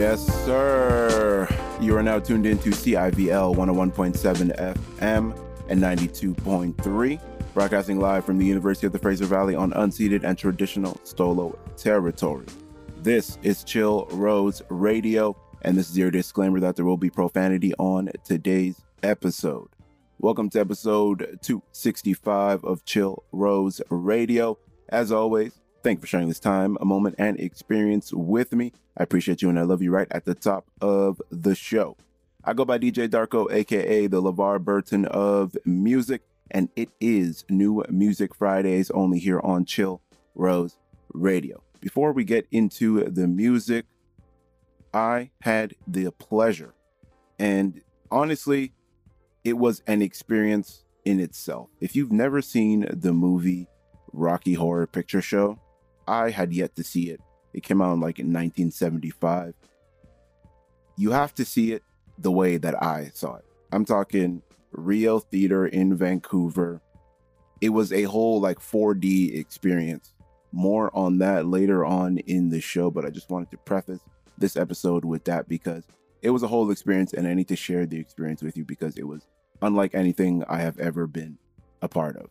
Yes, sir. You are now tuned into CIVL 101.7 FM and 92.3, broadcasting live from the University of the Fraser Valley on unceded and traditional Stolo territory. This is Chill Rose Radio, and this is your disclaimer that there will be profanity on today's episode. Welcome to episode 265 of Chill Rose Radio. As always, thank you for sharing this time, a moment, and experience with me. I appreciate you and I love you right at the top of the show. I go by DJ Darko, aka the LeVar Burton of music, and it is New Music Fridays only here on Chill Rose Radio. Before we get into the music, I had the pleasure, and honestly, it was an experience in itself. If you've never seen the movie Rocky Horror Picture Show, I had yet to see it. It came out like in 1975. You have to see it the way that I saw it. I'm talking Rio Theater in Vancouver. It was a whole like 4D experience. More on that later on in the show, but I just wanted to preface this episode with that because it was a whole experience and I need to share the experience with you because it was unlike anything I have ever been a part of.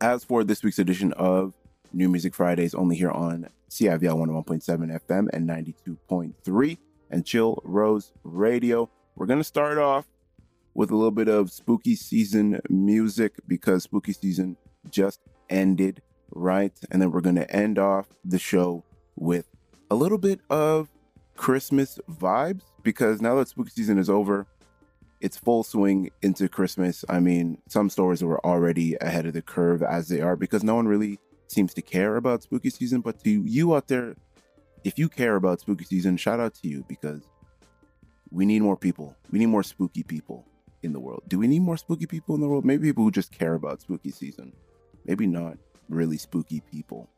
As for this week's edition of New Music Fridays, only here on CIVL 101.7 FM and 92.3 and Chill Rose Radio, we're going to start off with a little bit of spooky season music because spooky season just ended, right? And then we're going to end off the show with a little bit of Christmas vibes because now that spooky season is over, it's full swing into Christmas. I mean, some stores were already ahead of the curve as they are because no one really seems to care about spooky season. But to you out there, if you care about spooky season, shout out to you because we need more people. We need more spooky people in the world. Do we need more spooky people in the world? Maybe people who just care about spooky season. Maybe not really spooky people.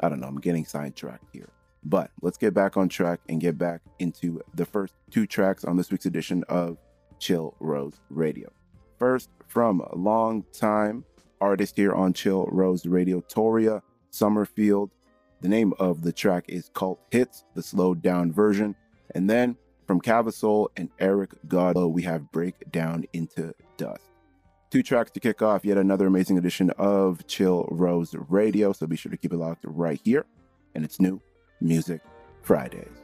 I don't know. I'm getting sidetracked here. But let's get back on track and get back into the first two tracks on this week's edition of Chill Rose Radio. First, from a long time artist here on Chill Rose Radio, Toria Summerfield. The name of the track is Cult Hits, the slowed down version. And then from Cavasoul and Eric Godlow, we have Break Down into Dust. Two tracks to kick off yet another amazing edition of Chill Rose Radio. So be sure to keep it locked right here. And it's new Music Fridays.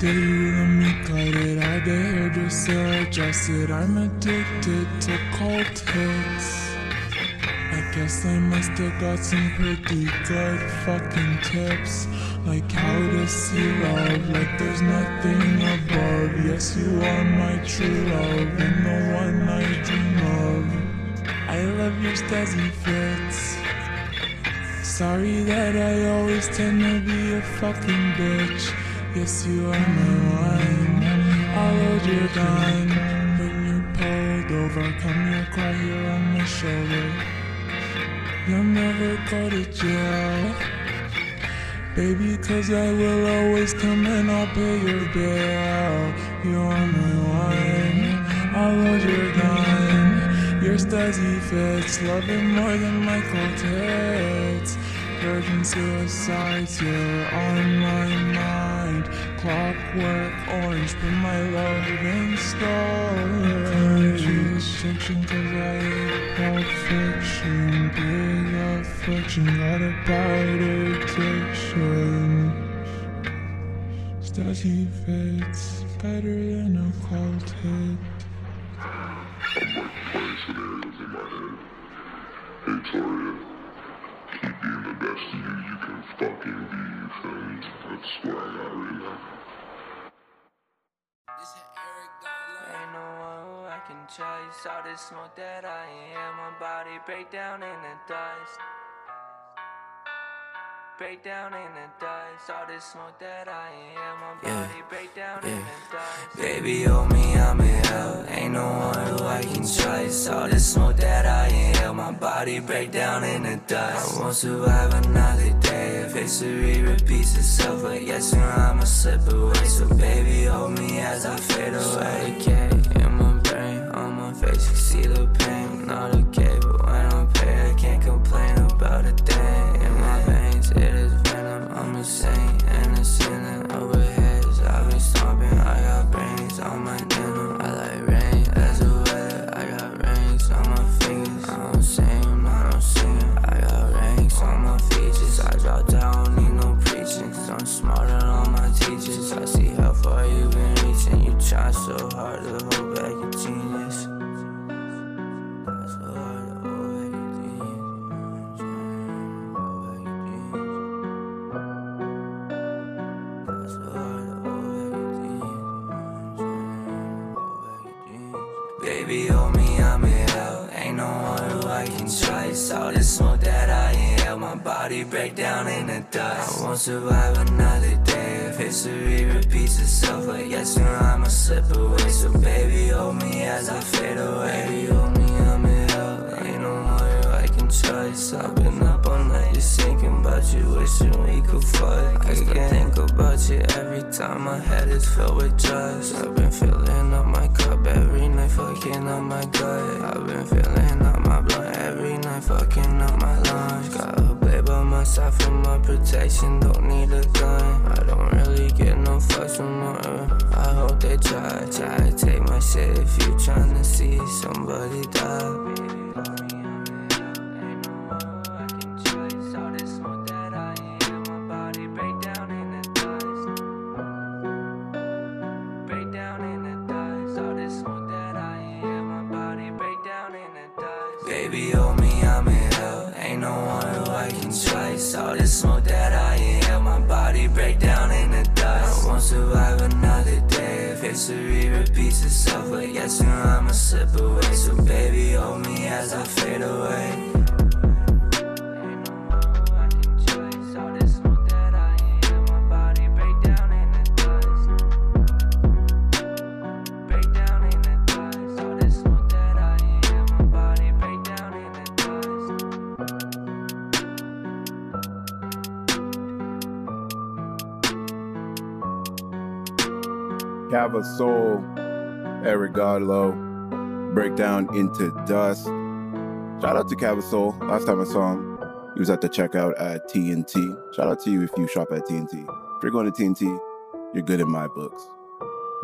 Day you let me it out, the hairdresser. I'm addicted to cold hits. I guess I must have got some pretty good fucking tips. Like how to see love, like there's nothing above. Yes, you are my true love, and the one I dream of. I love your stazzy fits. Sorry that I always tend to be a fucking bitch. Yes, you are my wine. I'll hold your gun when you pulled over. Come here, cry here on my shoulder. You'll never go to jail. Baby, cause I will always come and I'll pay your bill. You are my wine. I'll hold your gun. Your stazzy fits, love it more than Michael tits. Virgin suicides, you're on my mind. Clockwork orange, put my love in storage. Fiction, cause I hate pulp fiction. Affliction, got a bad addiction. Stazzy fits, better than a cult hit. scenarios in my head. Hey, Toria, keep being the best you you can fucking be, you feel? That's what I got right now. Ain't no one who I can chase. All this smoke that I am, my body break down in the dust. Break down in the dust. All this smoke that I am, my Yeah, body break down in the dust. Baby, hold me, I'm in hell. Ain't no one who I can trust. All this smoke that I inhale, my body break down in the dust. I won't survive another day if history repeats itself. But yes, sir, I'ma slip away. So baby, hold me as I fade away. Survive another day if history repeats itself. But yes, sir, I'ma slip away. So baby, hold me as I fade away. Baby, hold me, I'm in hell. Ain't no who I can trust. I've been up all night just thinking about you, wishing we could fuck. I can think about you every time my head is filled with drugs. I've been filling up my cup every night, fucking up my gut. I've been filling up my blood every night, fucking up my lungs. Got a blade by my side for my protection, don't need a gun. I don't really get no fucks from more. I hope they try, try to take my shit if you tryna see somebody die. Baby, hold I. All this smoke that I inhale, my body break down in the dust. I won't survive another day if history repeats itself. But yes, sir, I'ma slip away. So baby, hold me as I fade away. Cavasoul, Eric Godlow, Breakdown into Dust. Shout out to Cavasoul. Last time I saw him, he was at the checkout at TNT. Shout out to you if you shop at TNT. If you're going to TNT, you're good in my books.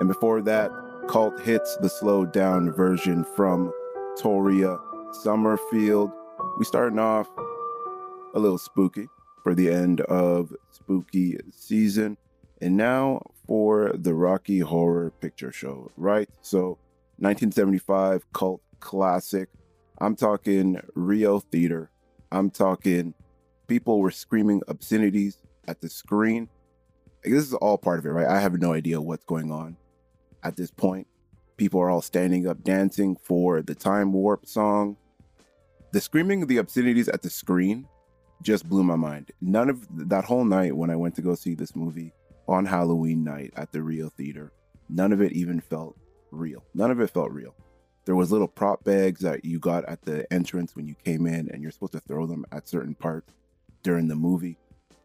And before that, Cult hits the slowed down version from Toria Summerfield. We starting off a little spooky for the end of spooky season. And now for the Rocky Horror Picture Show, right? So, 1975 cult classic. I'm talking Rio Theater. I'm talking people were screaming obscenities at the screen. Like, this is all part of it, right? I have no idea what's going on at this point. People are all standing up dancing for the Time Warp song. The screaming the obscenities at the screen just blew my mind. None of that whole night when I went to go see this movie on Halloween night at the Rio Theater, none of it even felt real. None of it felt real. There was little prop bags that you got at the entrance when you came in, and you're supposed to throw them at certain parts during the movie.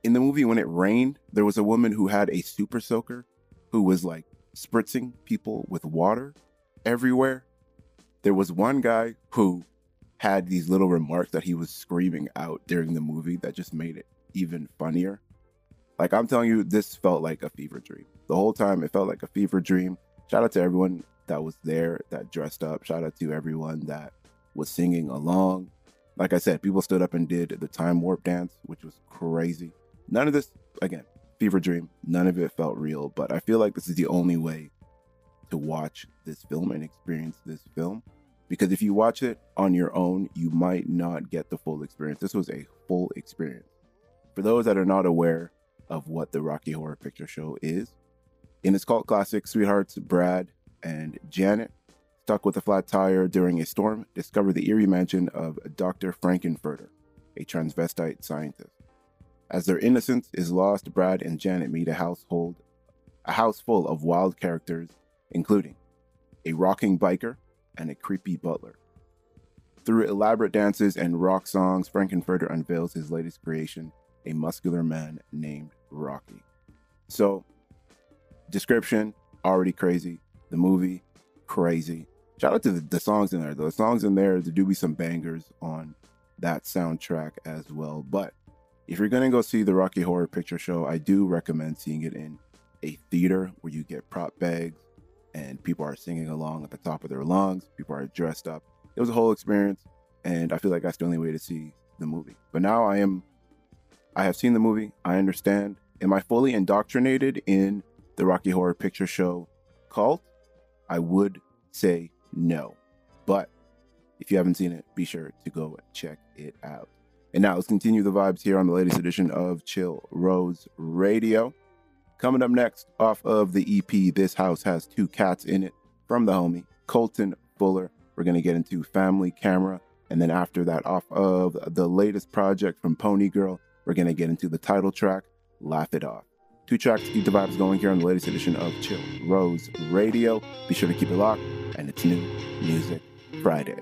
In the movie, when it rained, there was a woman who had a super soaker who was like spritzing people with water everywhere. There was one guy who had these little remarks that he was screaming out during the movie that just made it even funnier. Like I'm telling you, this felt like a fever dream. The whole time it felt like a fever dream. Shout out to everyone that was there, that dressed up. Shout out to everyone that was singing along. Like I said, people stood up and did the time warp dance, which was crazy. None of this, again, fever dream, none of it felt real, but I feel like this is the only way to watch this film and experience this film. Because if you watch it on your own, you might not get the full experience. This was a full experience. For those that are not aware of what the Rocky Horror Picture Show is, in its cult classic, sweethearts Brad and Janet, stuck with a flat tire during a storm, discover the eerie mansion of Dr. Frank-N-Furter, a transvestite scientist. As their innocence is lost, Brad and Janet meet a household, a house full of wild characters, including a rocking biker, and a creepy butler. Through elaborate dances and rock songs, Frank-N-Furter unveils his latest creation, a muscular man named Rocky. So, description already crazy. The movie crazy. Shout out to the, the songs in there. The songs in there, there do be some bangers on that soundtrack as well. But if you're gonna go see the Rocky Horror Picture Show, I do recommend seeing it in a theater where you get prop bags and people are singing along at the top of their lungs. People are dressed up. It was a whole experience, and I feel like that's the only way to see the movie. But now I am, I have seen the movie. I understand. Am I fully indoctrinated in the Rocky Horror Picture Show cult? I would say no. But if you haven't seen it, be sure to go check it out. And now let's continue the vibes here on the latest edition of Chill Rose Radio. Coming up next, off of the EP, This House Has Two Cats in It from the homie Coltan Fuller. We're going to get into Family Camera. And then after that, off of the latest project from Pony Girl, we're going to get into the title track, Laff It Off. Two tracks to keep the vibes going here on the latest edition of Chill Rose Radio. Be sure to keep it locked, and it's New Music Friday.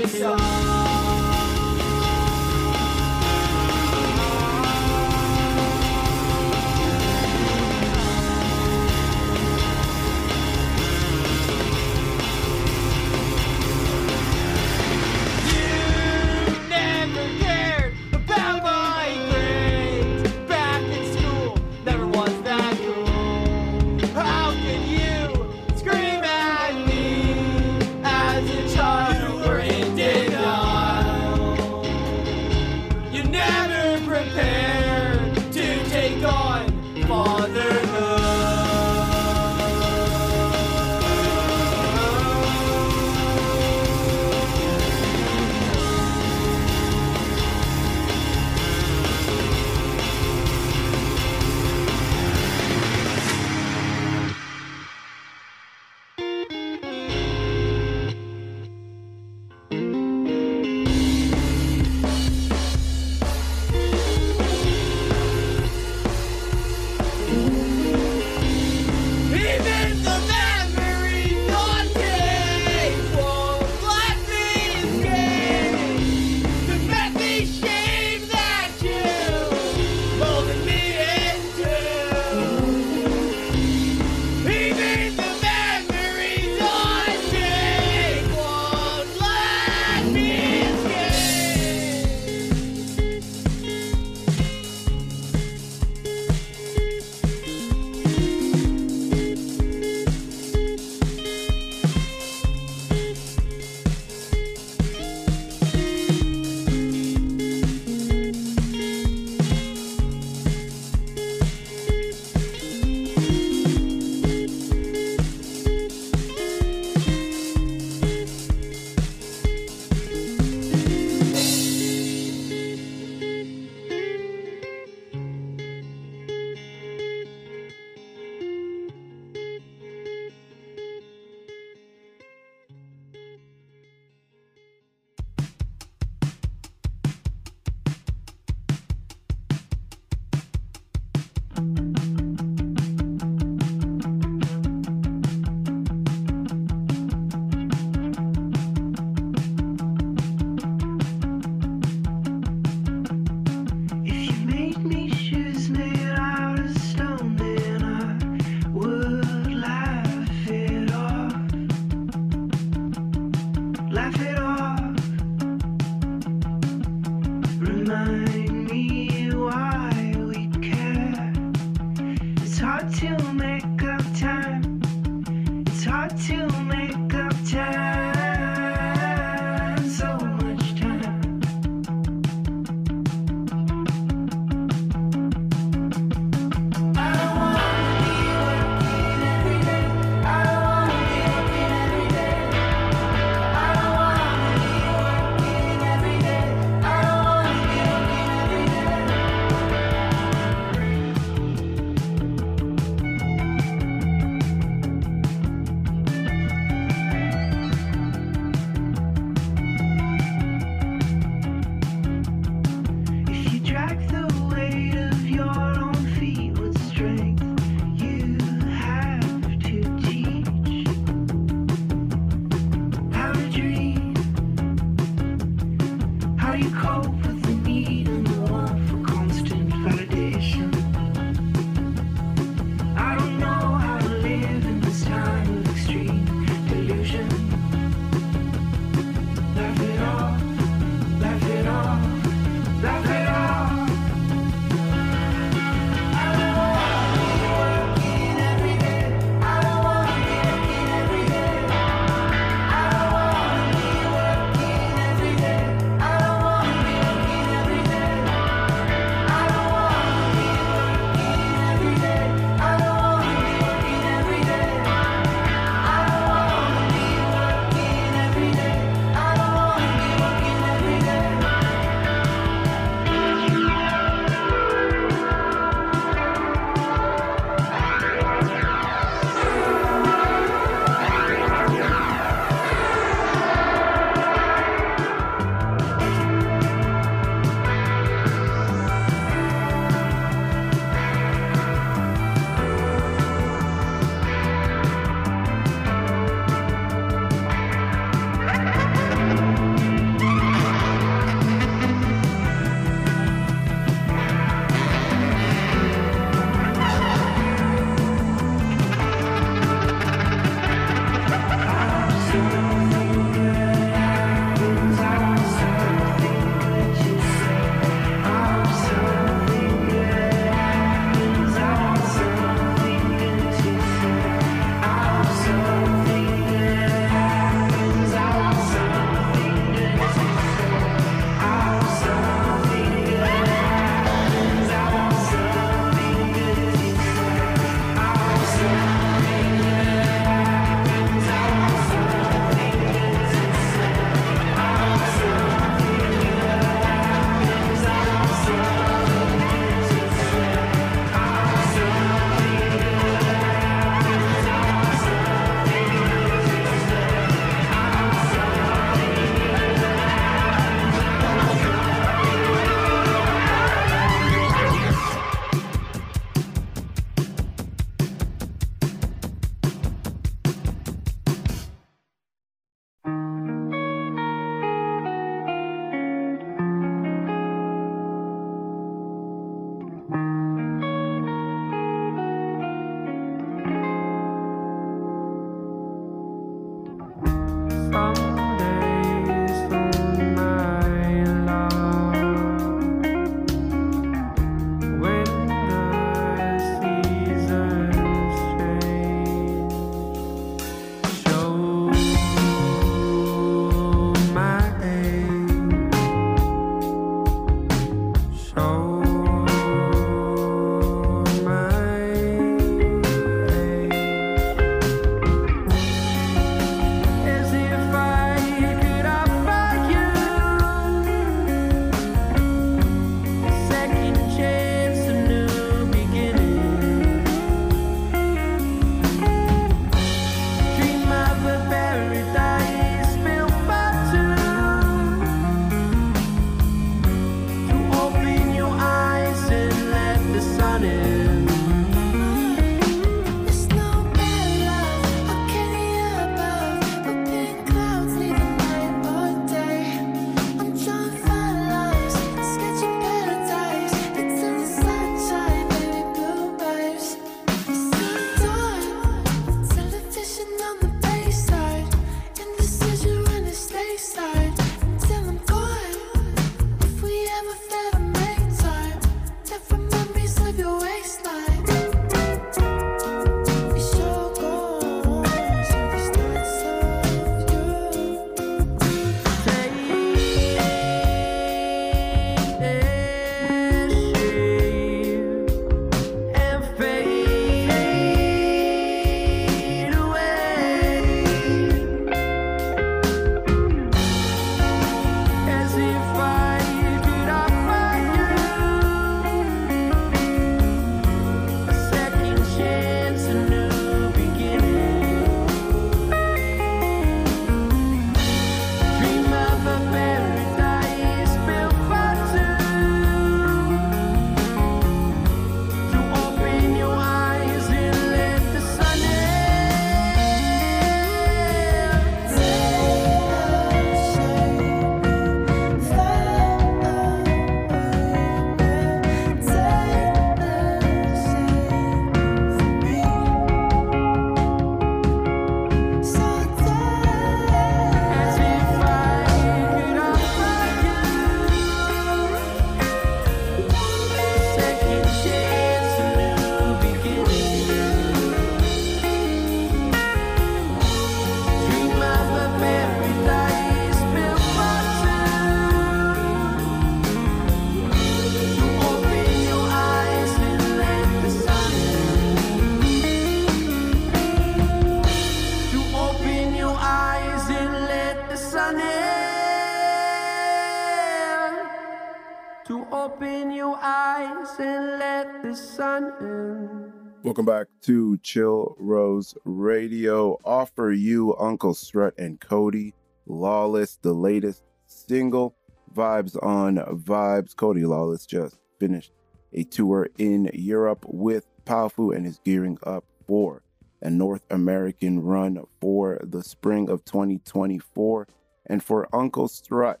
Welcome back to Chill Rose Radio. Offer you Uncle Strut and Cody Lawless, the latest single. Vibes on Vibes. Cody Lawless just finished a tour in Europe with Palfu and is gearing up for a North American run for the spring of 2024. And for Uncle Strut,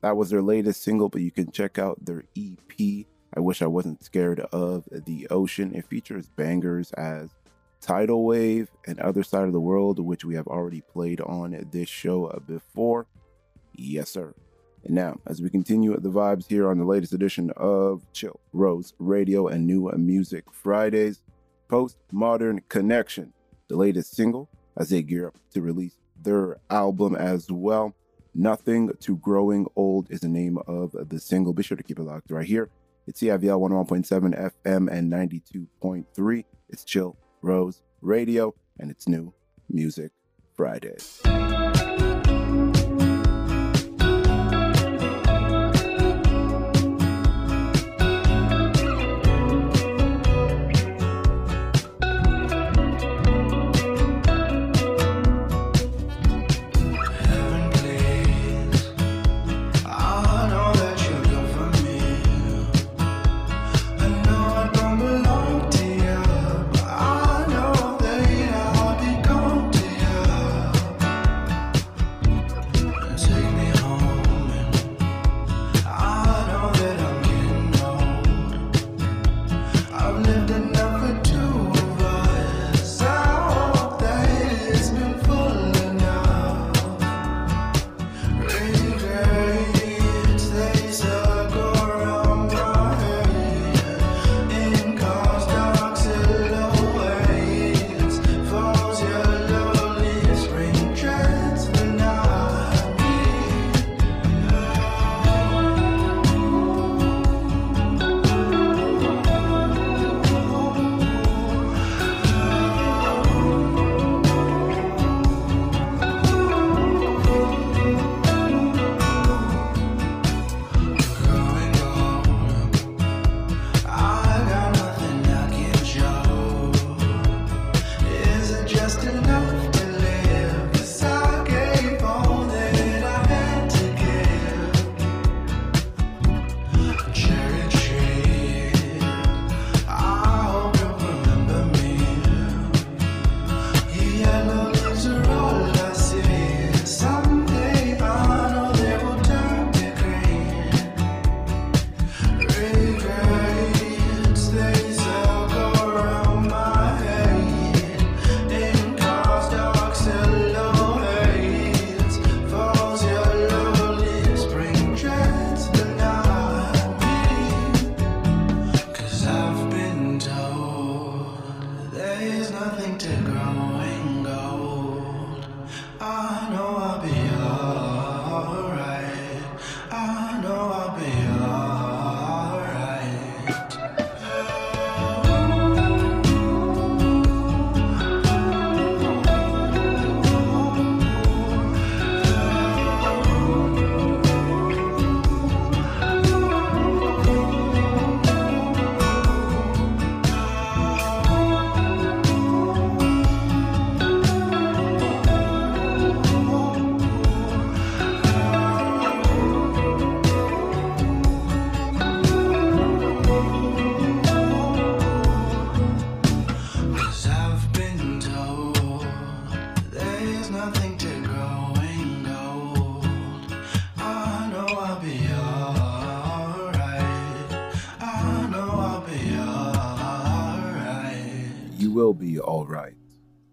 that was their latest single, but you can check out their EP. I wish I wasn't scared of the ocean. It features bangers as Tidal Wave and Other Side of the World, which we have already played on this show uh, before. Yes, sir. And now, as we continue the vibes here on the latest edition of Chill Rose Radio and New Music Fridays, Postmodern Connection, the latest single, as they gear up to release their album as well. Nothing to Growing Old is the name of the single. Be sure to keep it locked right here. It's CIVL 101.7 FM and 92.3. It's Chill Rose Radio, and it's New Music Fridays.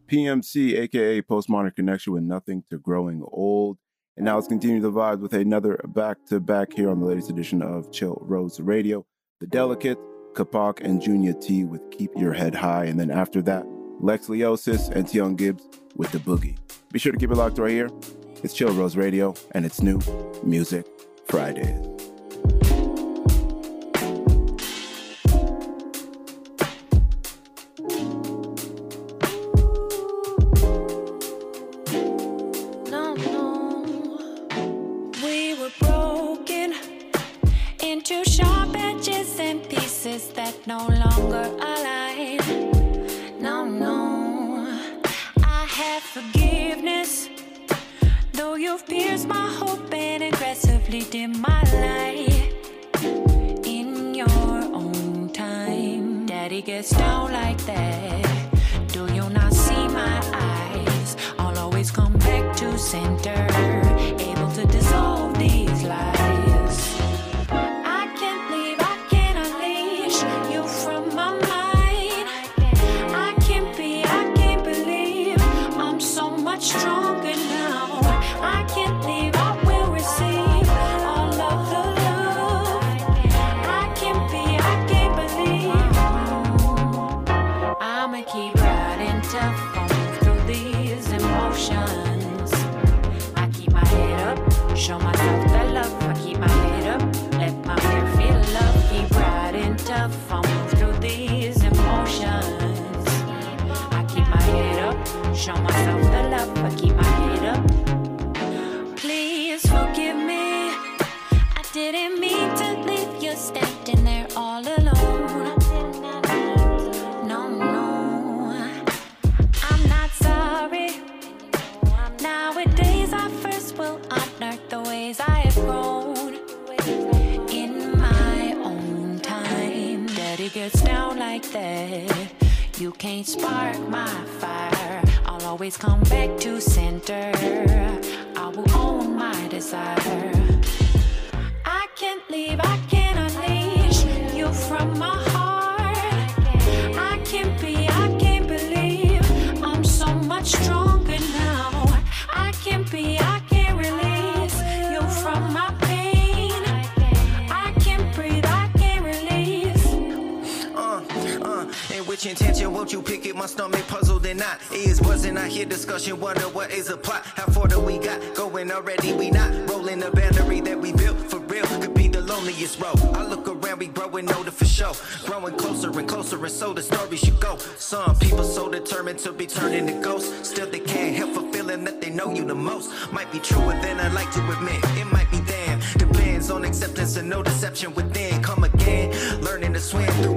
PMC, aka Postmodern Connection with Nothing to Growing Old. And now let's continue the vibes with another back to back here on the latest edition of Chill Rose Radio. The della kit, Kapok, and Junia-T with Keep Your Head High. And then after that, Lex Leosis and Teon Gibbs with The Boogie. Be sure to keep it locked right here. It's Chill Rose Radio, and it's new Music Fridays. completing my life in your own time. Daddy gets down like that. Do you not see my eyes? I'll always come back to center.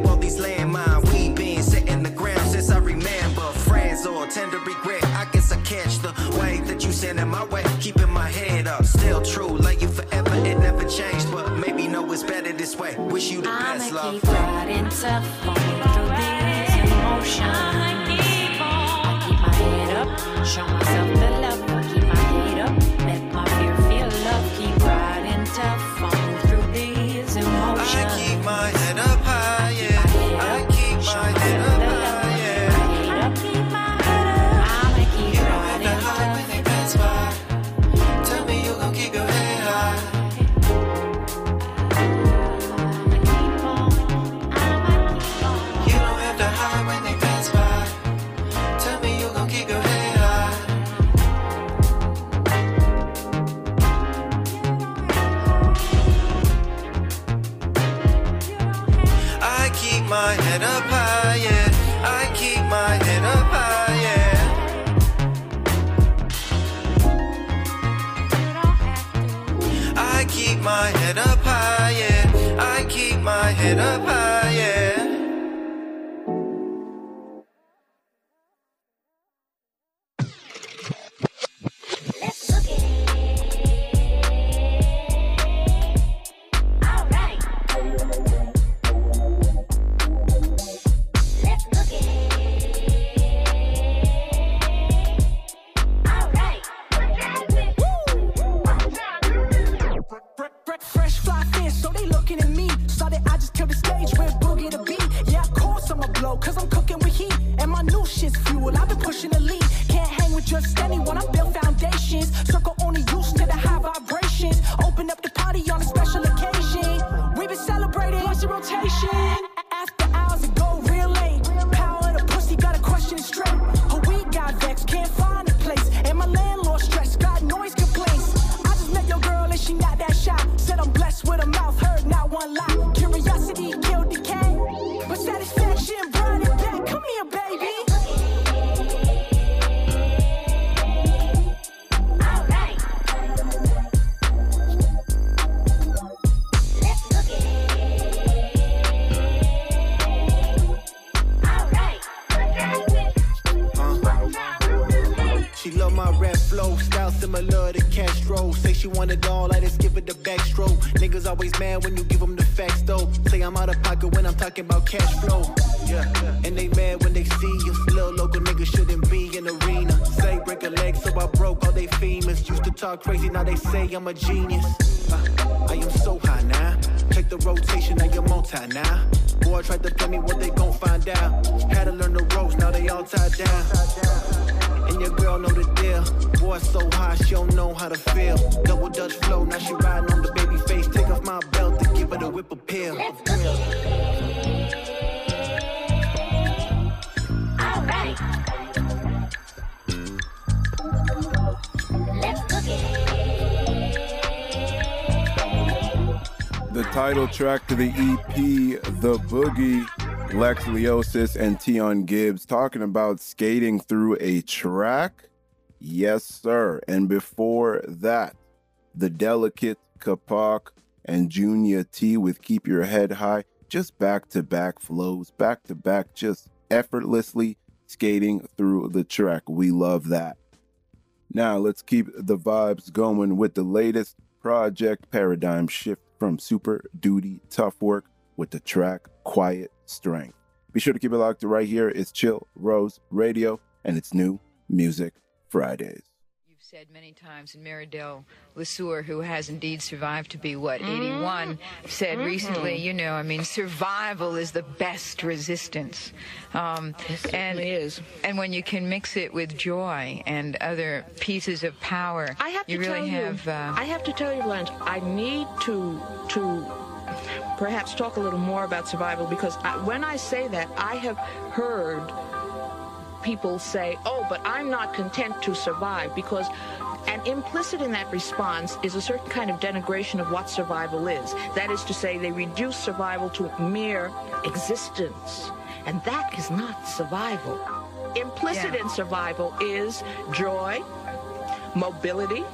up on these landmines. We been sitting the ground since I remember. Friends or tender regret. I guess I catch the way that you send sending my way. Keeping my head up, still true. Like you forever, it never changed. But maybe know it's better this way. Wish you the I'ma best, love. Keep riding tough, through pushing the. Can't hang with just anyone. I build talk crazy, now they say I'm a genius. Uh, I am so high now. Check the rotation, now you're multi now. Boy tried to play me, what they gon' find out? Had to learn the ropes, now they all tied down. And your girl know the deal. Boy, so high, she don't know how to feel. Double Dutch flow, now she riding title track to the EP, The Boogie, Lex Leosis and Teon Gibbs talking about skating through a track. Yes, sir. And before that, The Delicate Kapok and Junia-T with Keep Your Head High, just back to back flows, back to back, just effortlessly skating through the track. We love that. Now let's keep the vibes going with the latest project paradigm shift from super duty tough work with the track Quiet Strength. Be sure to keep it locked right here. It's Chill Rose Radio and it's new Music Fridays. Said many times, and Meridel Lesueur, who has indeed survived to be, what, 81, said recently, you know, I mean, survival is the best resistance. Um, and, is. And when you can mix it with joy and other pieces of power, I have you to really tell you, have. Uh, I have to tell you, Blanche, I need to to perhaps talk a little more about survival because I, when I say that, I have heard people say, "Oh, but I'm not content to survive," because and implicit in that response is a certain kind of denigration of what survival is. That is to say, they reduce survival to mere existence, and that is not survival. Implicit in survival is joy, mobility,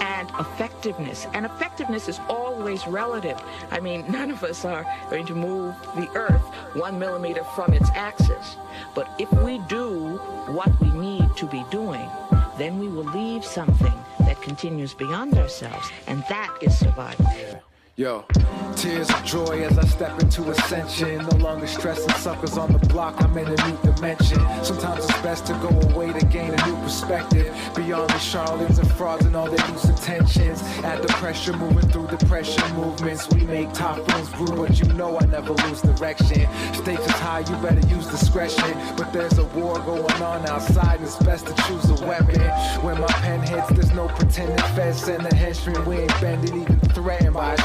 and effectiveness. And effectiveness is always relative. I mean, none of us are going to move the earth one millimeter from its axis. But if we do what we need to be doing, then we will leave something that continues beyond ourselves. And that is survival. Yo, tears of joy as I step into ascension. No longer stressing suckers on the block, I'm in a new dimension. Sometimes it's best to go away to gain a new perspective. Beyond the charlatans and frauds and all their loose intentions. Add the pressure moving through depression movements. We make top films brew, but you know I never lose direction. Stakes is high, you better use discretion. But there's a war going on outside, and it's best to choose a weapon. When my pen hits, there's no pretending feds and the henchmen. We ain't bending, even threatened by a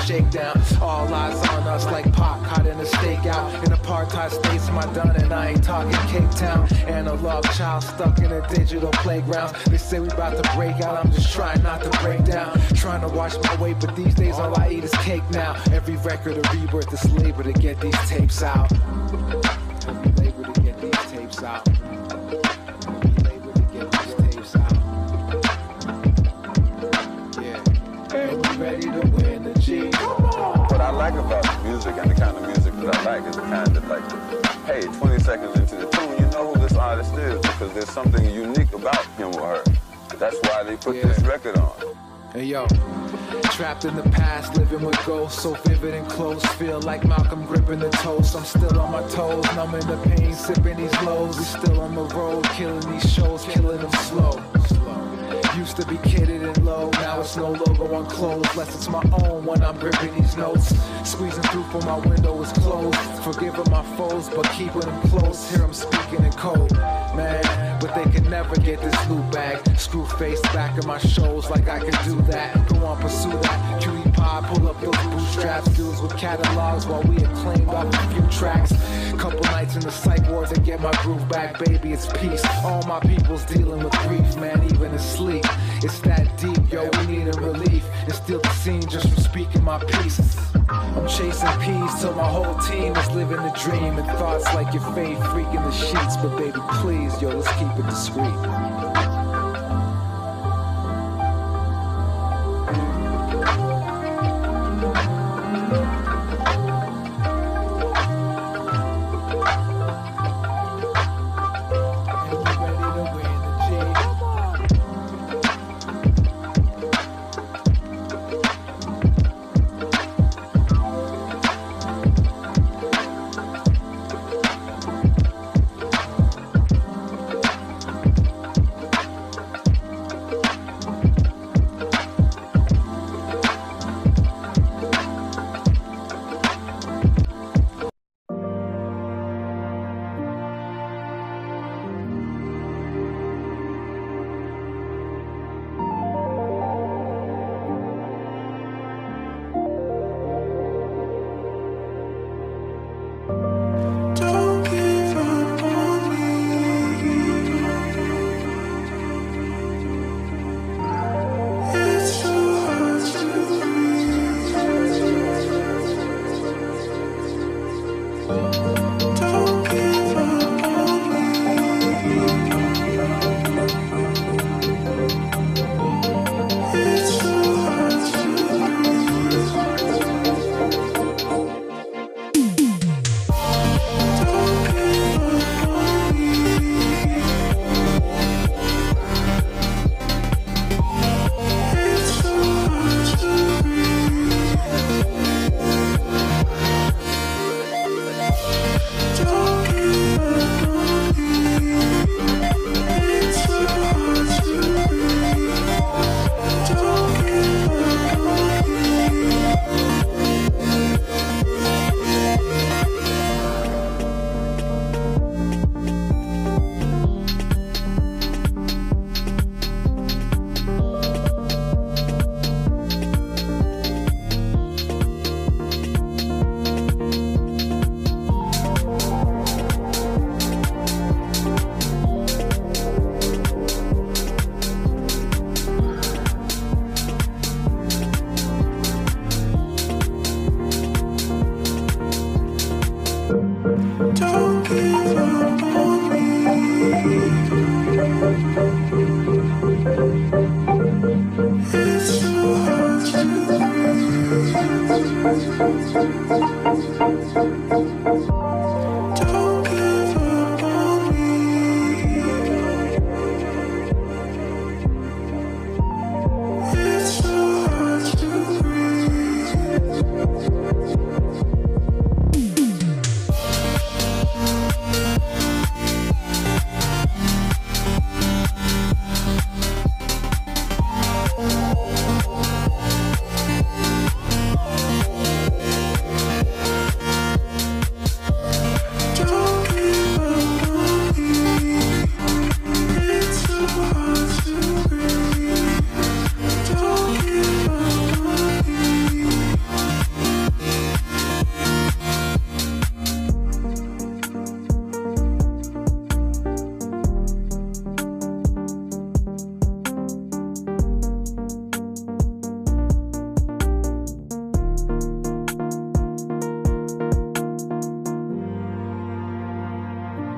All eyes on us like Pac caught in a stakeout. In apartheid states, my done, and I ain't talking Cape Town. Analog child stuck in a digital playground. They say we about to break out, I'm just trying not to break down. Trying to watch my weight, but these days all I eat is cake now. Every record a rebirth is labor to get these tapes out. Labor to get these tapes out. Like about the music and the kind of music that I like is the kind that like, hey, 20 seconds into the tune, you know who this artist is because there's something unique about him or her. That's why they put this record on. Hey yo, trapped in the past, living with ghosts, so vivid and close. Feel like Malcolm gripping the toast. I'm still on my toes, numbing the pain, sipping these lows. We still on the road, killing these shows, killing them slow. Used to be kidded and low, now it's no logo on clothes. Less it's my own when I'm gripping these notes. Squeezing through for my window is closed. For Forgiving my foes, but keeping them close. Here I'm speaking in code, man. But they can never get this loot back. Screw face back of my shows like I can do that. Go on, pursue that. Cutie pie, pull up those bootstraps. Dudes with catalogs while we acclaimed off a few tracks. Couple nights in the psych ward to get my groove back, baby. It's peace. All my people's dealing with grief, man, even in sleep. It's that deep, yo. We need a relief. And still the scene just from speaking my piece. I'm chasing peace till my whole team is living the dream. And thoughts like your fade freaking the sheets. But baby, please, yo, let's keep it discreet.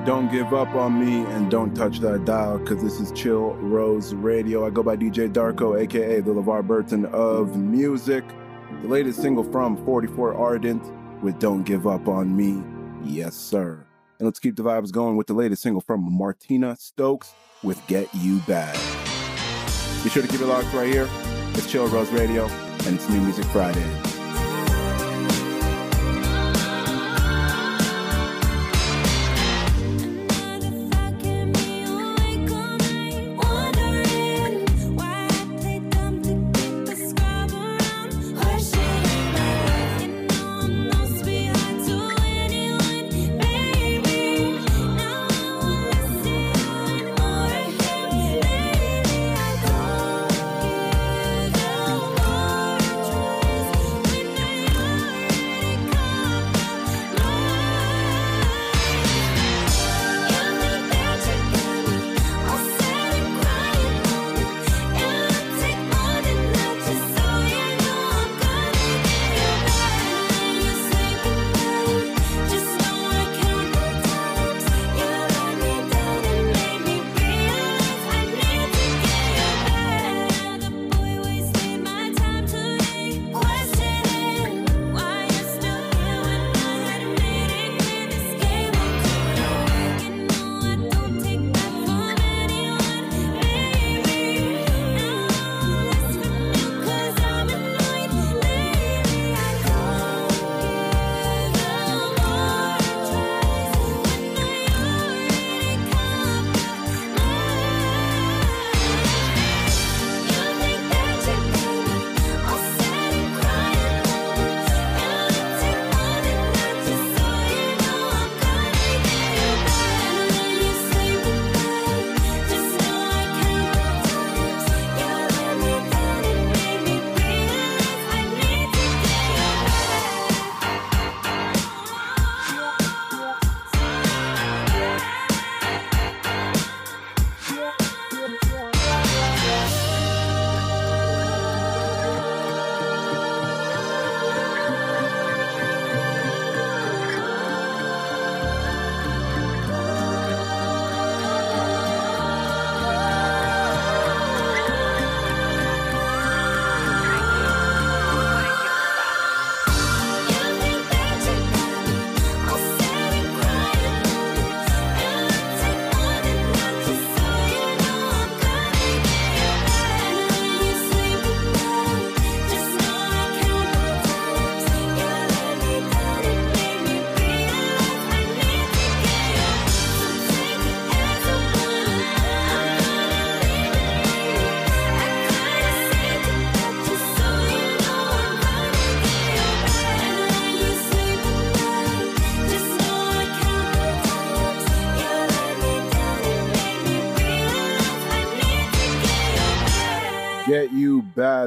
Don't give up on me and don't touch that dial because this is Chill Rose Radio. I go by DJ Darko, aka the LeVar Burton of music. The latest single from 44 Ardent with Don't Give Up on Me. Yes, sir. And let's keep the vibes going with the latest single from Martina Stokes with Get You Bad. Be sure to keep it locked right here. It's Chill Rose Radio and it's New Music Friday.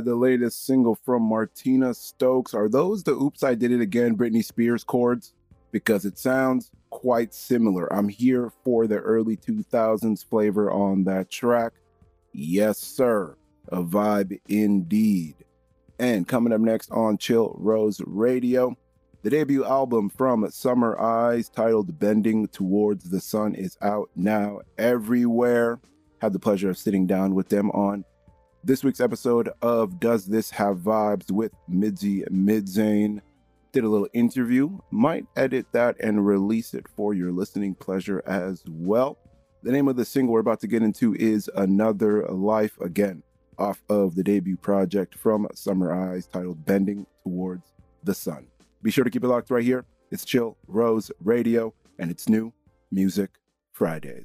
The latest single from Martina Stokes. Are those the Oops, I Did It Again Britney Spears chords? Because it sounds quite similar. I'm here for the early 2000s flavor on that track. Yes, sir. A vibe indeed. And coming up next on Chill Rose Radio, the debut album from Summer Eyes titled Bending Towards the Sun is out now everywhere. Had the pleasure of sitting down with them on this week's episode of Does This Have Vibes with Midzy Midzane. Did a little interview, might edit that and release it for your listening pleasure as well. The name of the single we're about to get into is Another Life Again, off of the debut project from Summer Eyes titled Bending Towards the Sun. Be sure to keep it locked right here. It's Chill Rose Radio, and it's new Music Fridays.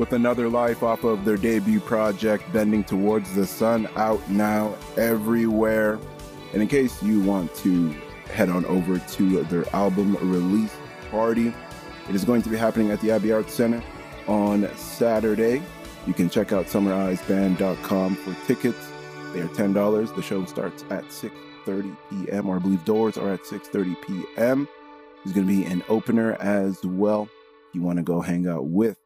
With another life off of their debut project, Bending Towards the Sun, out now everywhere. And in case you want to head on over to their album release party, it is going to be happening at the Abbey Arts Center on Saturday. You can check out summereyesband.com for tickets. They are $10. The show starts at 6:30 p.m. or I believe doors are at 6:30 p.m. There's going to be an opener as well. You want to go hang out with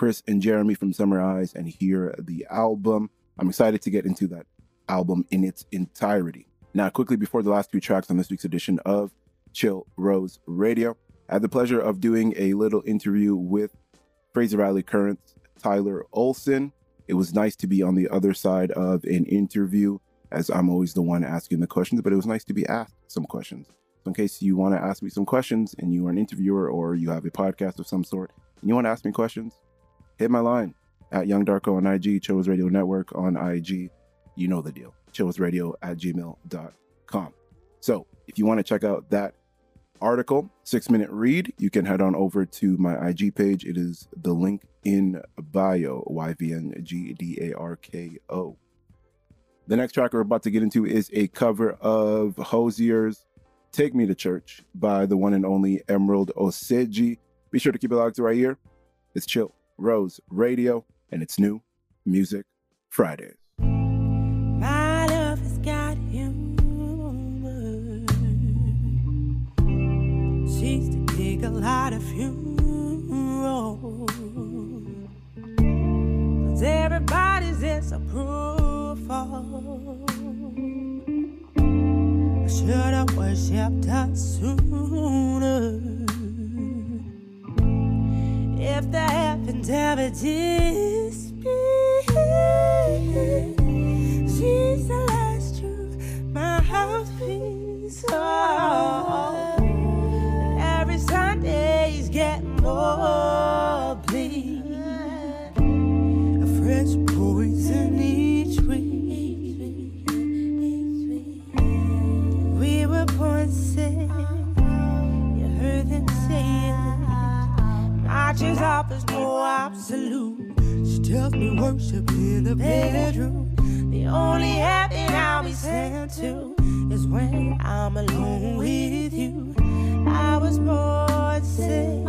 Chris and Jeremy from Summer Eyes and hear the album. I'm excited to get into that album in its entirety. Now, quickly before the last two tracks on this week's edition of Chill Rose Radio, I had the pleasure of doing a little interview with Fraser Valley Current's Tyler Olsen. It was nice to be on the other side of an interview, as I'm always the one asking the questions, but it was nice to be asked some questions. So in case you want to ask me some questions and you are an interviewer or you have a podcast of some sort, and you want to ask me questions, hit my line at Young Darko on IG, Chills Radio Network on IG. You know the deal. Chillsradio at gmail.com. So if you want to check out that article, six minute read, you can head on over to my IG page. It is the link in bio, Y V N G D A R K O. The next track we're about to get into is a cover of Hozier's Take Me to Church by the one and only Emerald Osagie. Be sure to keep it locked right here. It's Chill Rose Radio, and it's new Music Fridays. My love has got humor. She's to take a lot of. Cause everybody's disapproval. I should have worshipped her sooner. If heavens ever absolute. She tells me worship in the bedroom. The only happy I'll be sent to is when I'm alone with you. I was born sick,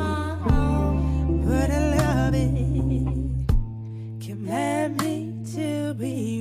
but I love it. Command me to be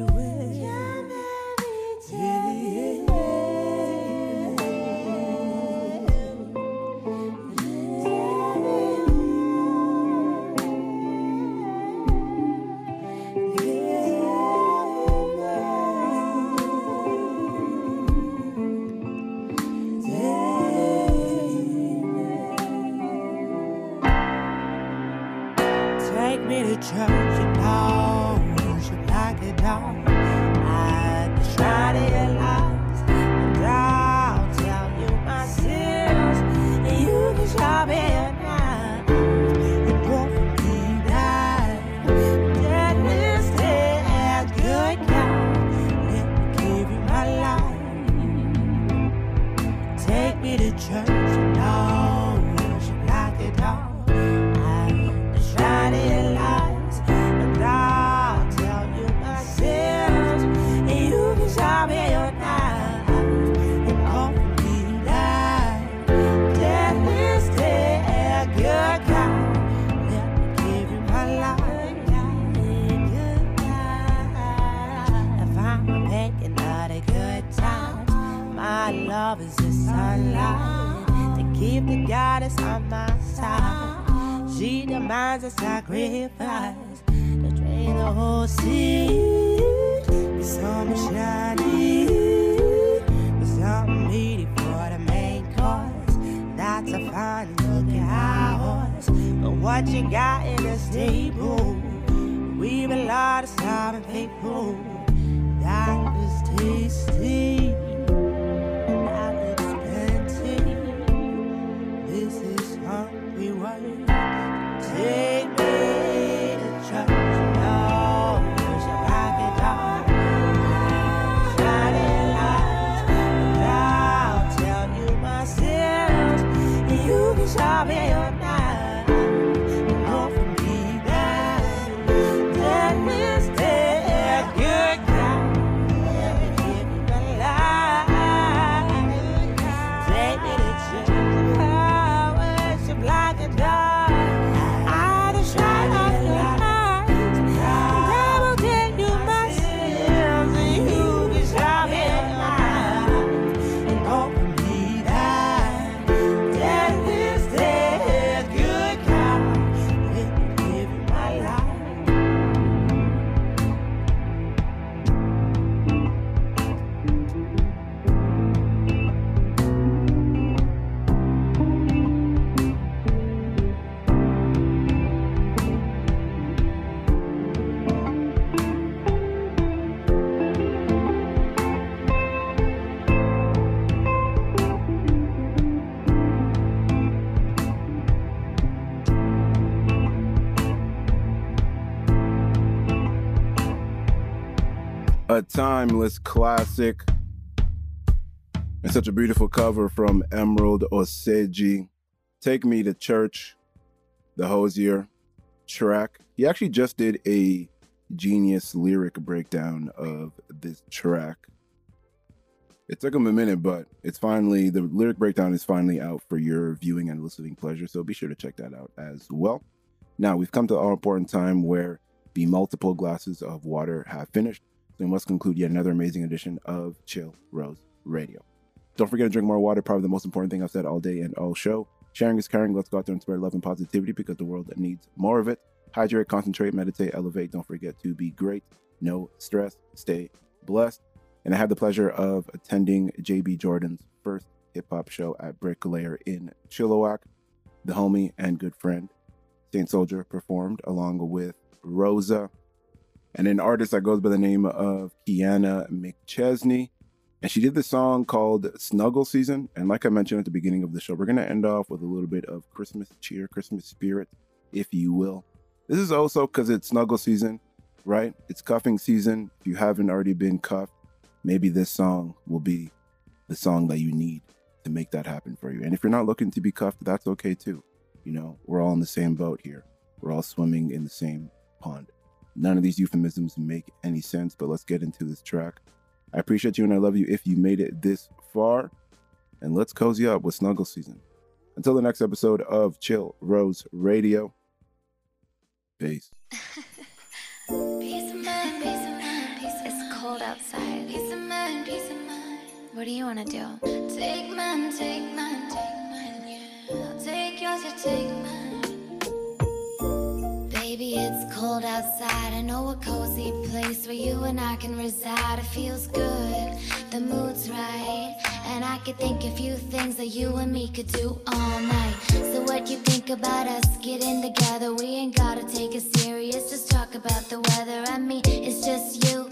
timeless classic. And such a beautiful cover from Emerald Osagie. Take Me to Church, the Hozier track. He actually just did a genius lyric breakdown of this track. It took him a minute, but it's finally, the lyric breakdown is finally out for your viewing and listening pleasure. So be sure to check that out as well. Now, we've come to our important time where the multiple glasses of water have finished. We must conclude yet another amazing edition of Chill Rose Radio. Don't forget to drink more water, probably the most important thing I've said all day and all show. Sharing is caring. Let's go out there and spread love and positivity because the world needs more of it. Hydrate, concentrate, meditate, elevate. Don't forget to be great. No stress. Stay blessed. And I had the pleasure of attending JB Jordan's first hip hop show at Bricklayer in Chilliwack. The homie and good friend Saint Soldier performed along with Rosa and an artist that goes by the name of Kiana McChesney. And she did this song called Snuggle Season. And like I mentioned at the beginning of the show, we're going to end off with a little bit of Christmas cheer, Christmas spirit, if you will. This is also because it's snuggle season, right? It's cuffing season. If you haven't already been cuffed, maybe this song will be the song that you need to make that happen for you. And if you're not looking to be cuffed, that's okay too. You know, we're all in the same boat here. We're all swimming in the same pond. None of these euphemisms make any sense, but let's get into this track. I appreciate you and I love you if you made it this far. And let's cozy up with Snuggle Season. Until the next episode of Chill Rose Radio. Peace. Peace of mind, peace of mind, peace It's cold outside. Peace of mind, peace of mind. What do you want to do? Take mine, take mine, take mine, yeah. I'll take yours, you take mine. Baby, it's cold outside. I know a cozy place where you and I can reside. It feels good, the mood's right. And I could think a few things that you and me could do all night. What you think about us getting together? We ain't gotta take it serious, just talk about the weather. I mean, it's just you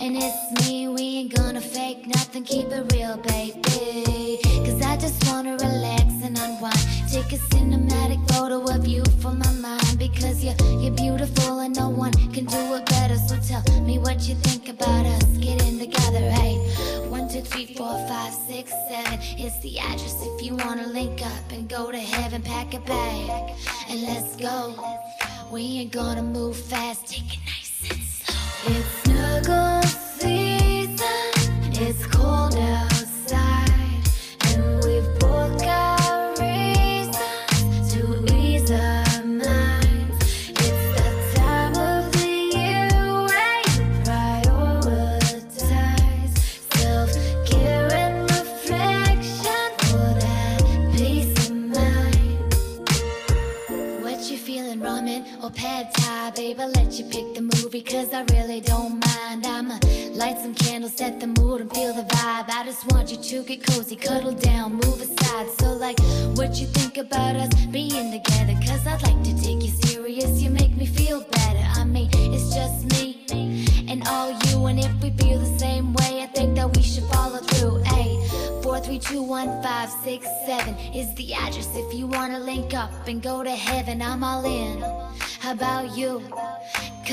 and it's me. We ain't gonna fake nothing, keep it real, baby. Cause I just wanna relax and unwind. Take a cinematic photo of you for my mind. Because you're, you're beautiful and no one can do it better. So tell me what you think about us getting together, hey. Two, three, four, five, six, seven. It's the address if you wanna link up and go to heaven. Pack a bag and let's go. We ain't gonna move fast, take it nice and slow. It's snuggle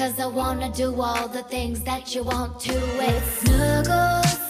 Cause I wanna do all the things that you want to. It's snuggle